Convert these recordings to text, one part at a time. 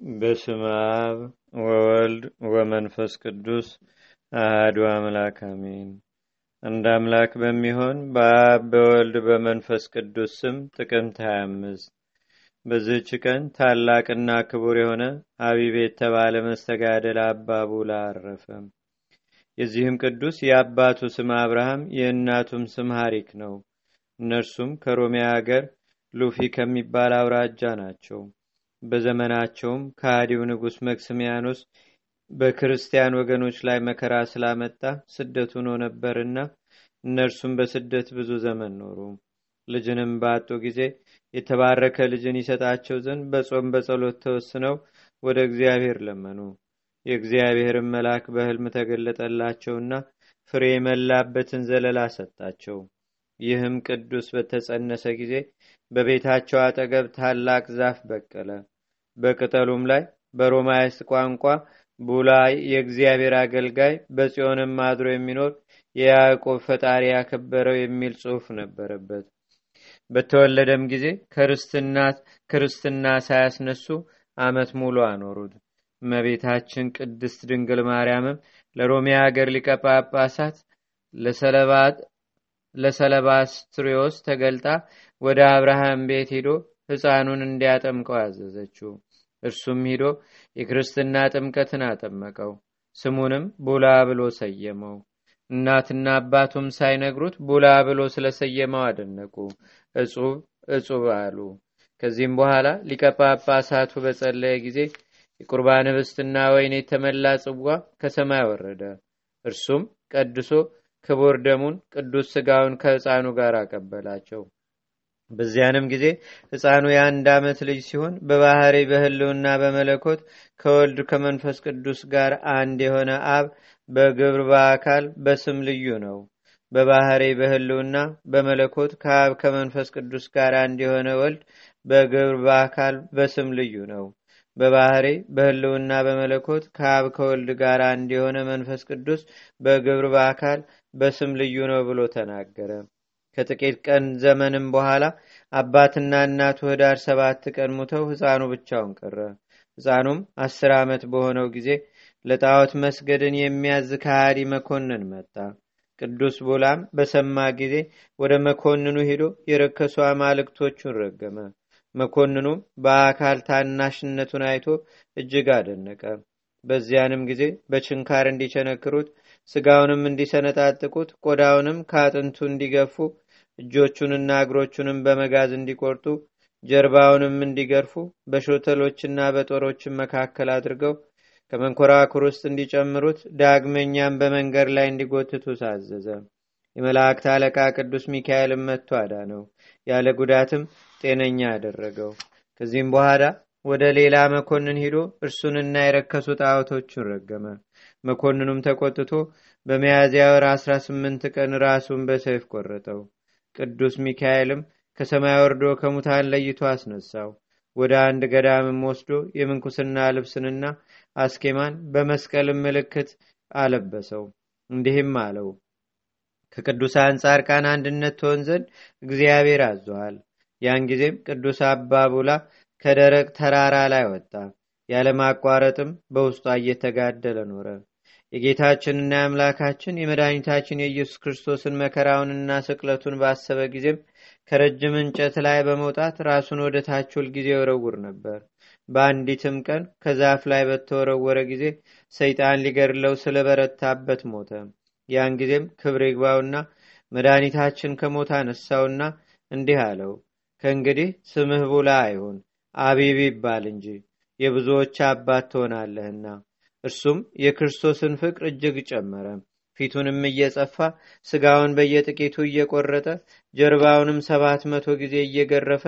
በስመ አብ ወወልድ ወመንፈስ ቅዱስ አህዱ አምላክ አሜን። አንድ አምላክ በሚሆን በአብ በወልድ በመንፈስ ቅዱስ ስም ጥቅምት 25 በዚህች ቀን ታላቅና ክቡር የሆነ አቢብ የተባለ መስተጋደል አባ ቡላ አረፈ። የዚህም ቅዱስ የአባቱ ስም አብርሃም የእናቱም ስም ሐሪክ ነው። እነርሱም ከሮሚያ አገር ሉፊ ከሚባል አውራጃ ናቸው። በዘመናቸውም ከሃዲው ንጉሥ መክስሚያኖስ በክርስቲያን ወገኖች ላይ መከራ ስላመጣ ስደት ሆኖ ነበርና እነርሱም በስደት ብዙ ዘመን ኖሩ። ልጅንም ባጡ ጊዜ የተባረከ ልጅን ይሰጣቸው ዘንድ በጾም በጸሎት ተወስነው ወደ እግዚአብሔር ለመኑ። የእግዚአብሔርን መልአክ በሕልም ተገለጠላቸውና ፍሬ የመላበትን ዘለላ ሰጣቸው። ይህም ቅዱስ በተጸነሰ ጊዜ በቤታቸው አጠገብ ታላቅ ዛፍ በቀለ። በቅጠሉም ላይ በሮማይስጥ ቋንቋ ቡላ የእግዚአብሔር አገልጋይ በጽዮንም አድሮ የሚኖር የያዕቆብ ፈጣሪ ያከበረው የሚል ጽሑፍ ነበረበት። በተወለደም ጊዜ ክርስትና ሳያስነሱ ዓመት ሙሉ አኖሩት። እመቤታችን ቅድስት ድንግል ማርያምም ለሮሚያ አገር ሊቀ ጳጳሳት ለሰለባስትሪዮስ ተገልጣ ወደ አብርሃም ቤት ሂዶ ሕፃኑን እንዲያጠምቀው አዘዘችው። እርሱም ሂዶ የክርስትና ጥምቀትን አጠመቀው። ስሙንም ቡላ ብሎ ሰየመው። እናትና አባቱም ሳይነግሩት ቡላ ብሎ ስለሰየመው አደነቁ፣ እጹብ እጹብ አሉ። ከዚህም በኋላ ሊቀ ጳጳሳቱ በጸለየ ጊዜ የቁርባን ህብስትና ወይን የተመላ ጽዋ ከሰማይ ወረደ። እርሱም ቀድሶ ክቡር ደሙን ቅዱስ ስጋውን ከሕፃኑ ጋር አቀበላቸው። በዚያንም ጊዜ ሕፃኑ የአንድ ዓመት ልጅ ሲሆን በባህሪ በህልውና በመለኮት ከወልድ ከመንፈስ ቅዱስ ጋር አንድ የሆነ አብ በግብር በአካል በስም ልዩ ነው። በባህሪ በህልውና በመለኮት ከአብ ከመንፈስ ቅዱስ ጋር አንድ የሆነ ወልድ በግብር በአካል በስም ልዩ ነው። በባህሪ በህልውና በመለኮት ከአብ ከወልድ ጋር አንድ የሆነ መንፈስ ቅዱስ በግብር በአካል በስም ልዩ ነው ብሎ ተናገረ። ከጥቂት ቀን ዘመንም በኋላ አባትና እናቱ ህዳር ሰባት ቀን ሙተው ሕፃኑ ብቻውን ቀረ። ሕፃኑም አስር ዓመት በሆነው ጊዜ ለጣዖት መስገድን የሚያዝ ከሃዲ መኮንን መጣ። ቅዱስ ቡላም በሰማ ጊዜ ወደ መኮንኑ ሄዶ የረከሱ አማልክቶቹን ረገመ። መኮንኑም በአካል ታናሽነቱን አይቶ እጅግ አደነቀ። በዚያንም ጊዜ በችንካር እንዲቸነክሩት፣ ስጋውንም እንዲሰነጣጥቁት፣ ቆዳውንም ከአጥንቱ እንዲገፉ፣ እጆቹንና እግሮቹንም በመጋዝ እንዲቆርጡ፣ ጀርባውንም እንዲገርፉ፣ በሾተሎችና በጦሮችን መካከል አድርገው ከመንኮራኩር ውስጥ እንዲጨምሩት፣ ዳግመኛም በመንገድ ላይ እንዲጎትቱ ታዘዘ። የመላእክት አለቃ ቅዱስ ሚካኤልም መጥቶ አዳነው። ያለ ጉዳትም ጤነኛ አደረገው። ከዚህም በኋላ ወደ ሌላ መኮንን ሂዶ እርሱንና የረከሱ ጣዖቶቹን ረገመ። መኮንኑም ተቆጥቶ በሚያዝያ ወር 18 ቀን ራሱን በሰይፍ ቆረጠው። ቅዱስ ሚካኤልም ከሰማይ ወርዶ ከሙታን ለይቶ አስነሳው። ወደ አንድ ገዳምም ወስዶ የምንኩስና ልብስንና አስኬማን በመስቀልም ምልክት አለበሰው። እንዲህም አለው ከቅዱሳን ጻድቃን አንድነት ትሆን ዘንድ እግዚአብሔር አዞሃል። ያን ጊዜም ቅዱስ አባ ቡላ ከደረቅ ተራራ ላይ ወጣ። ያለማቋረጥም በውስጧ እየተጋደለ ኖረ። የጌታችንና የአምላካችን የመድኃኒታችን የኢየሱስ ክርስቶስን መከራውንና ስቅለቱን ባሰበ ጊዜም ከረጅም እንጨት ላይ በመውጣት ራሱን ወደ ታች ጊዜ ይወረውር ነበር። በአንዲትም ቀን ከዛፍ ላይ በተወረወረ ጊዜ ሰይጣን ሊገድለው ስለበረታበት ሞተ። ያን ጊዜም ክብር ይግባውና መድኃኒታችን ከሞት አነሳውና እንዲህ አለው፣ ከእንግዲህ ስምህ ቡላ አይሁን አቢብ ይባል እንጂ የብዙዎች አባት ትሆናለህና። እርሱም የክርስቶስን ፍቅር እጅግ ጨመረ። ፊቱንም እየጸፋ ስጋውን በየጥቂቱ እየቆረጠ ጀርባውንም ሰባት መቶ ጊዜ እየገረፈ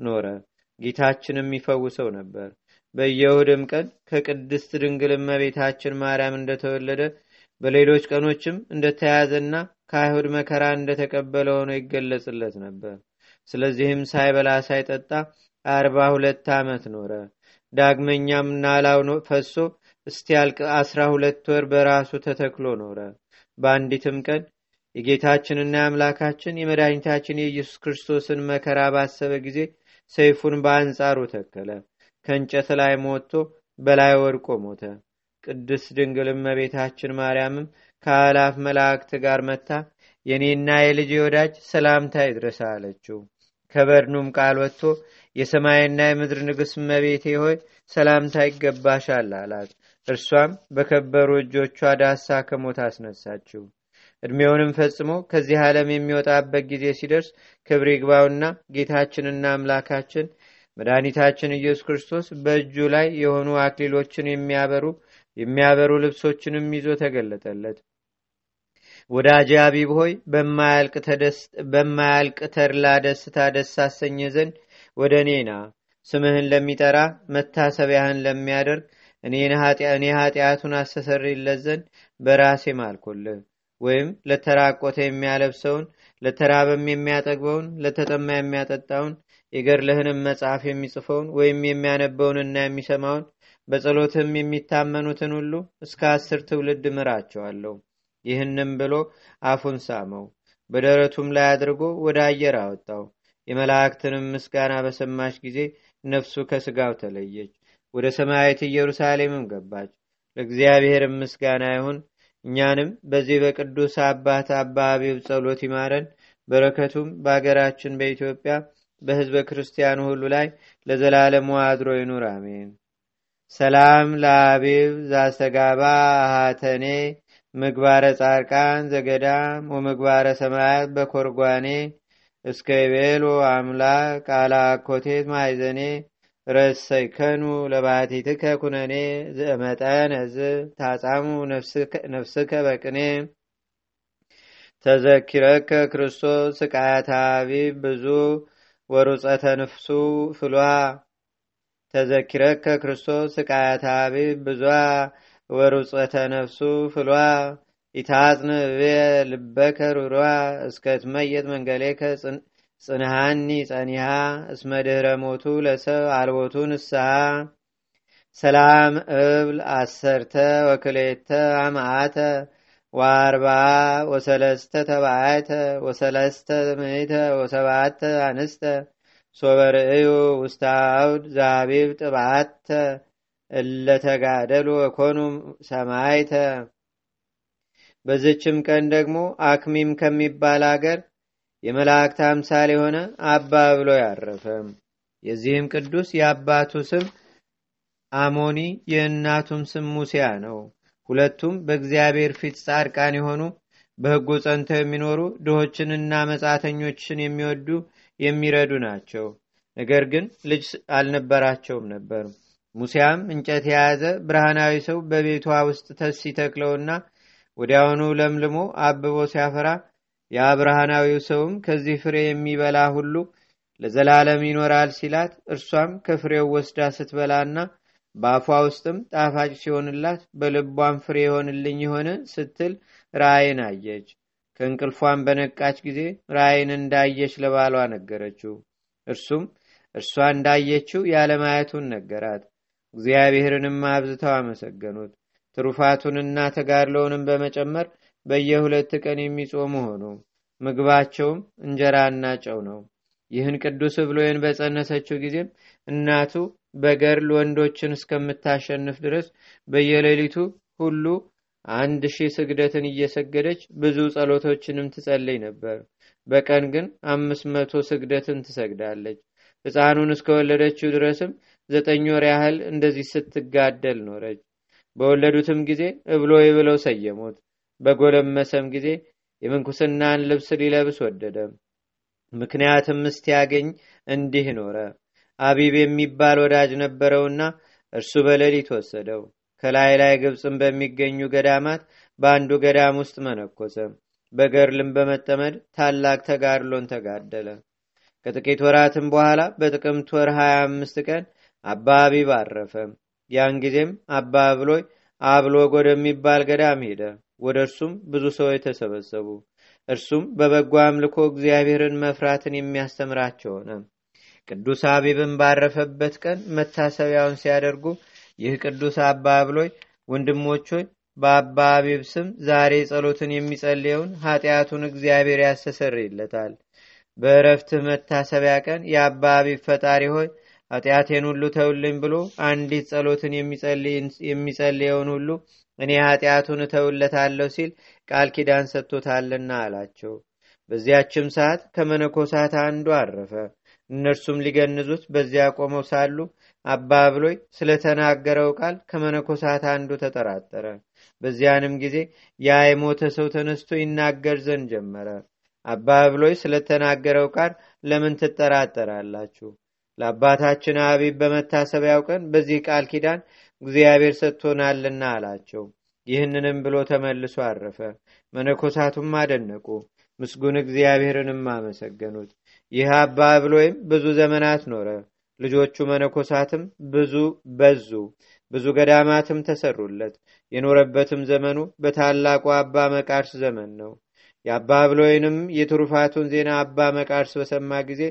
ኖረ። ጌታችንም ይፈውሰው ነበር። በየእሁድም ቀን ከቅድስት ድንግል እመቤታችን ማርያም እንደተወለደ በሌሎች ቀኖችም እንደተያዘና ከአይሁድ መከራ እንደተቀበለ ሆኖ ይገለጽለት ነበር። ስለዚህም ሳይበላ ሳይጠጣ አርባ ሁለት ዓመት ኖረ። ዳግመኛም ናላው ፈሶ እስቲያልቅ አስራ ሁለት ወር በራሱ ተተክሎ ኖረ። በአንዲትም ቀን የጌታችንና የአምላካችን የመድኃኒታችን የኢየሱስ ክርስቶስን መከራ ባሰበ ጊዜ ሰይፉን በአንጻሩ ተከለ። ከእንጨት ላይ ሞቶ በላይ ወድቆ ሞተ። ቅድስት ድንግል እመቤታችን ማርያምም ከአላፍ መላእክት ጋር መታ የእኔና የልጅ ወዳጅ ሰላምታ ይድረሳ አለችው። ከበድኑም ቃል ወጥቶ የሰማይና የምድር ንግሥት እመቤቴ ሆይ ሰላምታ ይገባሻል አላት። እርሷም በከበሩ እጆቿ ዳሳ ከሞት አስነሳችው። ዕድሜውንም ፈጽሞ ከዚህ ዓለም የሚወጣበት ጊዜ ሲደርስ ክብር ይግባውና ጌታችንና አምላካችን መድኃኒታችን ኢየሱስ ክርስቶስ በእጁ ላይ የሆኑ አክሊሎችን የሚያበሩ የሚያበሩ ልብሶችንም ይዞ ተገለጠለት። ወዳጄ አቢብ ሆይ በማያልቅ ተድላ ደስታ ደስ አሰኘ ዘንድ ወደ እኔና ስምህን ለሚጠራ መታሰቢያህን ለሚያደርግ እኔ ኃጢአቱን አስተሰርይለት ዘንድ በራሴ ማልኮልህ። ወይም ለተራቆተ የሚያለብሰውን፣ ለተራበም የሚያጠግበውን፣ ለተጠማ የሚያጠጣውን፣ የገድልህንም መጽሐፍ የሚጽፈውን ወይም የሚያነበውንና የሚሰማውን በጸሎትም የሚታመኑትን ሁሉ እስከ አስር ትውልድ ምራቸዋለሁ። ይህንም ብሎ አፉን ሳመው፣ በደረቱም ላይ አድርጎ ወደ አየር አወጣው። የመላእክትንም ምስጋና በሰማች ጊዜ ነፍሱ ከስጋው ተለየች፣ ወደ ሰማያዊት ኢየሩሳሌምም ገባች። ለእግዚአብሔርም ምስጋና ይሁን። እኛንም በዚህ በቅዱስ አባት አባ አቢብ ጸሎት ይማረን። በረከቱም በአገራችን በኢትዮጵያ በሕዝበ ክርስቲያኑ ሁሉ ላይ ለዘላለሙ አድሮ ይኑር፣ አሜን። ሰላም ለአቢብ ዛስተጋባ አሃተኔ ምግባረ ጻርቃን ዘገዳም ወምግባረ ሰማያት በኮርጓኔ እስከ ይቤሎ አምላክ ቃላ ማይዘኔ ረሰይከኑ ለባቲትከ ኩነኔ ዘመጠነ ዝ ታጻሙ ነፍስከ በቅኔ። ተዘኪረከ ክርስቶስ ስቃያት አቢብ ብዙ ወሩፀተ ንፍሱ ፍሏ። ተዘኪረከ ክርስቶስ ስቃያት አቢብ ብዙ ወሩፀተ ነፍሱ ፍሏ። ኢታጽን ልበከ ሩሯ እስከትመየጥ መንገሌከ ጽንሃኒ ጸኒሃ እስመ ድህረ ሞቱ ለሰብ አልቦቱ ንስሐ ሰላም እብል አሰርተ ወክሌተ አማዓተ ወአርባ ወሰለስተ ተባዓተ ወሰለስተ ምእተ ወሰባተ አንስተ ሶበርእዩ ውስተ ዛቢብ ጥብዓተ እለተጋደሉ ወኮኑ ሰማይተ። በዝችም ቀን ደግሞ አክሚም ከሚባል አገር የመላእክት አምሳል የሆነ አባ ብሎ ያረፈ። የዚህም ቅዱስ የአባቱ ስም አሞኒ የእናቱም ስም ሙሲያ ነው። ሁለቱም በእግዚአብሔር ፊት ጻድቃን የሆኑ በሕጉ ጸንተው የሚኖሩ ድሆችንና መጻተኞችን የሚወዱ የሚረዱ ናቸው። ነገር ግን ልጅ አልነበራቸውም ነበር። ሙሲያም እንጨት የያዘ ብርሃናዊ ሰው በቤቷ ውስጥ ተስ ሲተክለውና ወዲያውኑ ለምልሞ አብቦ ሲያፈራ ያ ብርሃናዊው ሰውም ከዚህ ፍሬ የሚበላ ሁሉ ለዘላለም ይኖራል ሲላት እርሷም ከፍሬው ወስዳ ስትበላና በአፏ ውስጥም ጣፋጭ ሲሆንላት በልቧም ፍሬ የሆንልኝ የሆነ ስትል ራእይን አየች። ከእንቅልፏን በነቃች ጊዜ ራእይን እንዳየች ለባሏ ነገረችው። እርሱም እርሷ እንዳየችው ያለማየቱን ነገራት። እግዚአብሔርንም አብዝተው አመሰገኑት። ትሩፋቱንና ተጋድለውንም በመጨመር በየሁለት ቀን የሚጾሙ ሆኑ። ምግባቸውም እንጀራና ጨው ነው። ይህን ቅዱስ ብሎይን በጸነሰችው ጊዜም እናቱ በገርል ወንዶችን እስከምታሸንፍ ድረስ በየሌሊቱ ሁሉ አንድ ሺህ ስግደትን እየሰገደች ብዙ ጸሎቶችንም ትጸልይ ነበር። በቀን ግን አምስት መቶ ስግደትን ትሰግዳለች። ሕፃኑን እስከወለደችው ድረስም ዘጠኝ ወር ያህል እንደዚህ ስትጋደል ኖረች። በወለዱትም ጊዜ እብሎይ ብለው ሰየሙት። በጎለመሰም ጊዜ የምንኩስናን ልብስ ሊለብስ ወደደ። ምክንያትም እስቲያገኝ እንዲህ ኖረ። አቢብ የሚባል ወዳጅ ነበረውና እርሱ በሌሊት ወሰደው። ከላይ ላይ ግብፅን በሚገኙ ገዳማት በአንዱ ገዳም ውስጥ መነኮሰ። በገርልም በመጠመድ ታላቅ ተጋድሎን ተጋደለ። ከጥቂት ወራትም በኋላ በጥቅምት ወር 25 ቀን አባ አቢብ አረፈ። ያን ጊዜም አባ ብሎይ አብሎግ ወደሚባል ገዳም ሄደ። ወደ እርሱም ብዙ ሰዎች ተሰበሰቡ። እርሱም በበጎ አምልኮ እግዚአብሔርን መፍራትን የሚያስተምራቸው ሆነ። ቅዱስ አቢብን ባረፈበት ቀን መታሰቢያውን ሲያደርጉ ይህ ቅዱስ አባ ብሎይ ወንድሞች ሆይ በአባ አቢብ ስም ዛሬ ጸሎትን የሚጸልየውን ኃጢአቱን እግዚአብሔር ያስተሰርይለታል። በእረፍትህ መታሰቢያ ቀን የአባ አቢብ ፈጣሪ ሆይ ኃጢአቴን ሁሉ ተውልኝ ብሎ አንዲት ጸሎትን የሚጸልየውን ሁሉ እኔ ኃጢአቱን እተውለታለሁ ሲል ቃል ኪዳን ሰጥቶታልና አላቸው። በዚያችም ሰዓት ከመነኮሳት አንዱ አረፈ። እነርሱም ሊገንዙት በዚያ ቆመው ሳሉ አባ ብሎይ ስለተናገረው ቃል ከመነኮሳት አንዱ ተጠራጠረ። በዚያንም ጊዜ ያ የሞተ ሰው ተነስቶ ይናገር ዘንድ ጀመረ። አባ ብሎይ ስለተናገረው ቃል ለምን ትጠራጠራላችሁ? ለአባታችን አቢብ በመታሰቢያው ቀን በዚህ ቃል ኪዳን እግዚአብሔር ሰጥቶናልና አላቸው። ይህንንም ብሎ ተመልሶ አረፈ። መነኮሳቱም አደነቁ፣ ምስጉን እግዚአብሔርንም አመሰገኑት። ይህ አባ ብሎይም ብዙ ዘመናት ኖረ። ልጆቹ መነኮሳትም ብዙ በዙ፣ ብዙ ገዳማትም ተሰሩለት። የኖረበትም ዘመኑ በታላቁ አባ መቃርስ ዘመን ነው። የአባ ብሎይንም የትሩፋቱን ዜና አባ መቃርስ በሰማ ጊዜ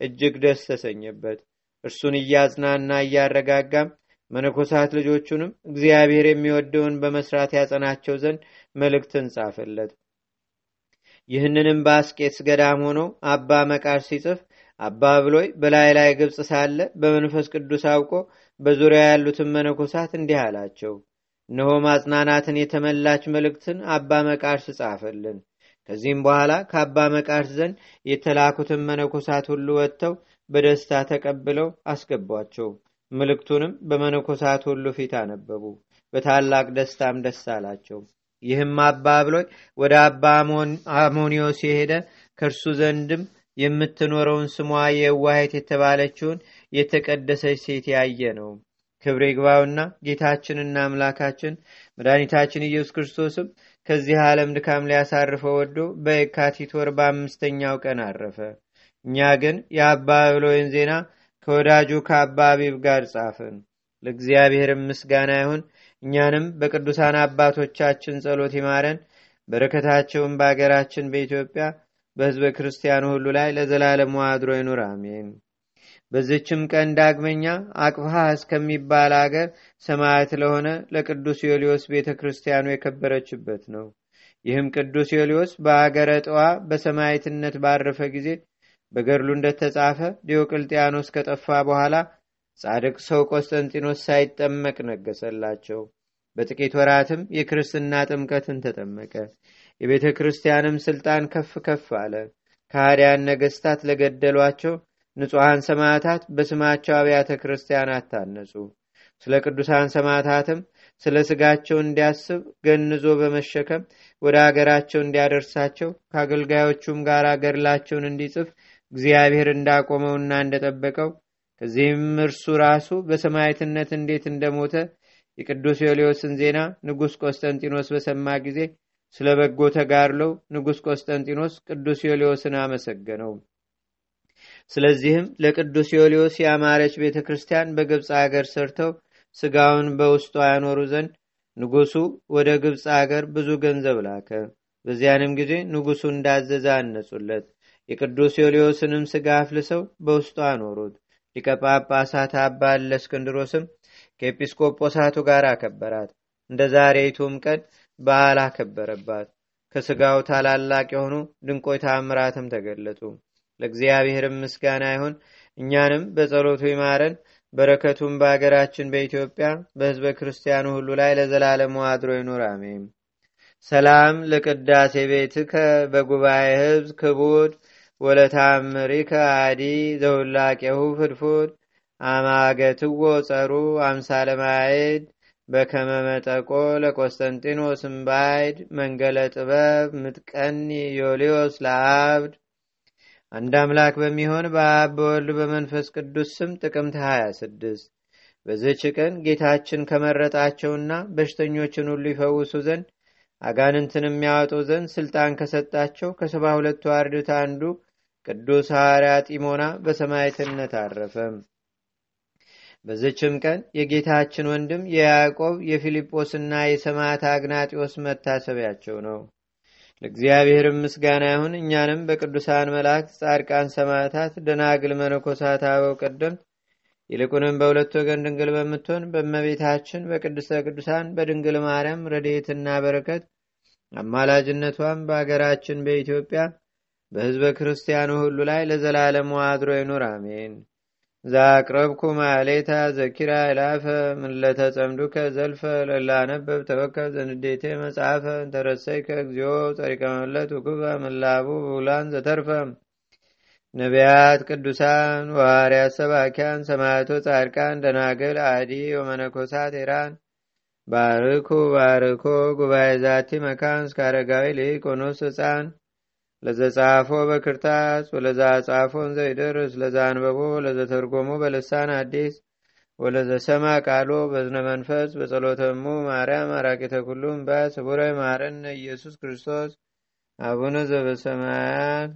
እጅግ ደስ ተሰኘበት። እርሱን እያጽናና እያረጋጋም መነኮሳት ልጆቹንም እግዚአብሔር የሚወደውን በመስራት ያጸናቸው ዘንድ መልእክትን ጻፈለት። ይህንንም በአስቄትስ ገዳም ሆኖ አባ መቃርስ ሲጽፍ አባ ብሎይ በላይ ላይ ግብፅ ሳለ በመንፈስ ቅዱስ አውቆ በዙሪያ ያሉትን መነኮሳት እንዲህ አላቸው። እነሆ ማጽናናትን የተመላች መልእክትን አባ መቃርስ ጻፈልን። ከዚህም በኋላ ከአባ መቃርስ ዘንድ የተላኩትን መነኮሳት ሁሉ ወጥተው በደስታ ተቀብለው አስገቧቸው። ምልክቱንም በመነኮሳት ሁሉ ፊት አነበቡ። በታላቅ ደስታም ደስ አላቸው። ይህም አባ ብሎይ ወደ አባ አሞኒዮስ የሄደ ከእርሱ ዘንድም የምትኖረውን ስሟ የዋሄት የተባለችውን የተቀደሰች ሴት ያየ ነው። ክብር ይግባውና ጌታችንና አምላካችን መድኃኒታችን ኢየሱስ ክርስቶስም ከዚህ ዓለም ድካም ሊያሳርፈው ወዶ በየካቲት ወር በአምስተኛው ቀን አረፈ። እኛ ግን የአባ ብሎይን ዜና ከወዳጁ ከአባ አቢብ ጋር ጻፍን። ለእግዚአብሔርም ምስጋና ይሁን። እኛንም በቅዱሳን አባቶቻችን ጸሎት ይማረን። በረከታቸውን በአገራችን በኢትዮጵያ በሕዝበ ክርስቲያኑ ሁሉ ላይ ለዘላለሙ አድሮ ይኑር፣ አሜን። በዝችም ቀን ዳግመኛ አቅፋ እስከሚባል አገር ሰማያት ለሆነ ለቅዱስ ዮልዮስ ቤተ ክርስቲያኑ የከበረችበት ነው። ይህም ቅዱስ ዮልዮስ በአገረ ጠዋ በሰማይትነት ባረፈ ጊዜ በገድሉ እንደተጻፈ ዲዮቅልጥያኖስ ከጠፋ በኋላ ጻድቅ ሰው ቆስጠንጢኖስ ሳይጠመቅ ነገሰላቸው። በጥቂት ወራትም የክርስትና ጥምቀትን ተጠመቀ። የቤተ ክርስቲያንም ስልጣን ከፍ ከፍ አለ። ከሃዲያን ነገስታት ለገደሏቸው ንጹሐን ሰማዕታት በስማቸው አብያተ ክርስቲያናት ታነጹ። ስለ ቅዱሳን ሰማዕታትም ስለ ስጋቸው እንዲያስብ ገንዞ በመሸከም ወደ አገራቸው እንዲያደርሳቸው ከአገልጋዮቹም ጋር ገድላቸውን እንዲጽፍ እግዚአብሔር እንዳቆመውና እንደጠበቀው ከዚህም እርሱ ራሱ በሰማዕትነት እንዴት እንደሞተ የቅዱስ ዮልዮስን ዜና ንጉሥ ቆስጠንጢኖስ በሰማ ጊዜ ስለ በጎ ተጋድለው ንጉሥ ቆስጠንጢኖስ ቅዱስ ዮልዮስን አመሰገነው። ስለዚህም ለቅዱስ ዮልዮስ የአማረች ቤተ ክርስቲያን በግብፅ አገር ሰርተው ስጋውን በውስጧ ያኖሩ ዘንድ ንጉሱ ወደ ግብፅ አገር ብዙ ገንዘብ ላከ። በዚያንም ጊዜ ንጉሱ እንዳዘዘ አነጹለት። የቅዱስ ዮልዮስንም ስጋ አፍልሰው በውስጡ አኖሩት። ሊቀ ጳጳሳት አባ እለእስክንድሮስም ከኤጲስቆጶሳቱ ጋር አከበራት። እንደ ዛሬቱም ቀን በዓል አከበረባት። ከስጋው ታላላቅ የሆኑ ድንቆይ ታምራትም ተገለጡ። ለእግዚአብሔርም ምስጋና ይሁን። እኛንም በጸሎቱ ይማረን። በረከቱም በአገራችን በኢትዮጵያ በሕዝበ ክርስቲያኑ ሁሉ ላይ ለዘላለሙ አድሮ ይኑር፣ አሜን። ሰላም ለቅዳሴ ቤትከ በጉባኤ ህዝብ ክቡድ ወለታምሪከ አዲ ዘውላቄሁ ፍድፉድ አማገትዎ ጸሩ አምሳለ በከመመጠቆ ለቆስጠንጢኖስ እምባይድ መንገለ ጥበብ ምጥቀኒ ዮልዮስ ለአብድ። አንድ አምላክ በሚሆን በአብ በወልድ በመንፈስ ቅዱስ ስም ጥቅምት 26 በዚች ቀን ጌታችን ከመረጣቸውና በሽተኞችን ሁሉ ይፈውሱ ዘንድ አጋንንትን የሚያወጡ ዘንድ ስልጣን ከሰጣቸው ከሰባ ሁለቱ አርድት አንዱ ቅዱስ ሐዋርያ ጢሞና በሰማዕትነት አረፈ። በዚችም ቀን የጌታችን ወንድም የያዕቆብ የፊልጶስና የሰማዕት አግናጢዎስ መታሰቢያቸው ነው። ለእግዚአብሔርም ምስጋና ይሁን። እኛንም በቅዱሳን መላእክት፣ ጻድቃን፣ ሰማዕታት፣ ደናግል፣ መነኮሳት፣ አበው ቀደምት ይልቁንም በሁለት ወገን ድንግል በምትሆን በእመቤታችን በቅድስተ ቅዱሳን በድንግል ማርያም ረድኤትና በረከት አማላጅነቷም በአገራችን በኢትዮጵያ በሕዝበ ክርስቲያኑ ሁሉ ላይ ለዘላለሙ አድሮ ይኑር፣ አሜን። ዛቅረብኩ ማሌታ ዘኪራ ይላፈ ምለተጸምዱከ ዘልፈ ለላነበብ ተወከብ ዘንዴቴ መጽሐፈ እንተረሰይከ እግዚኦ ጸሪቀ ውክበ ምላቡ ብውላን ዘተርፈ ነቢያት ቅዱሳን ዋርያት ሰባኪያን ሰማያቶ ጻድቃን ደናግል አዲ ወመነኮሳት ኤራን ባርኩ ባርኮ ጉባኤ ዛቲ መካን እስከ አረጋዊ ሊቆኖስ ህፃን ለዘጻፎ በክርታስ ወለዛ ጻፎን ዘይደርስ ለዛ አንበቦ ለዘተርጎሞ በልሳን አዲስ ወለዘሰማ ቃሎ በዝነ መንፈስ በጸሎተሙ ማርያም አራቂተ ኩሉም በስቡረ ማረን ኢየሱስ ክርስቶስ አቡነ ዘበሰማያት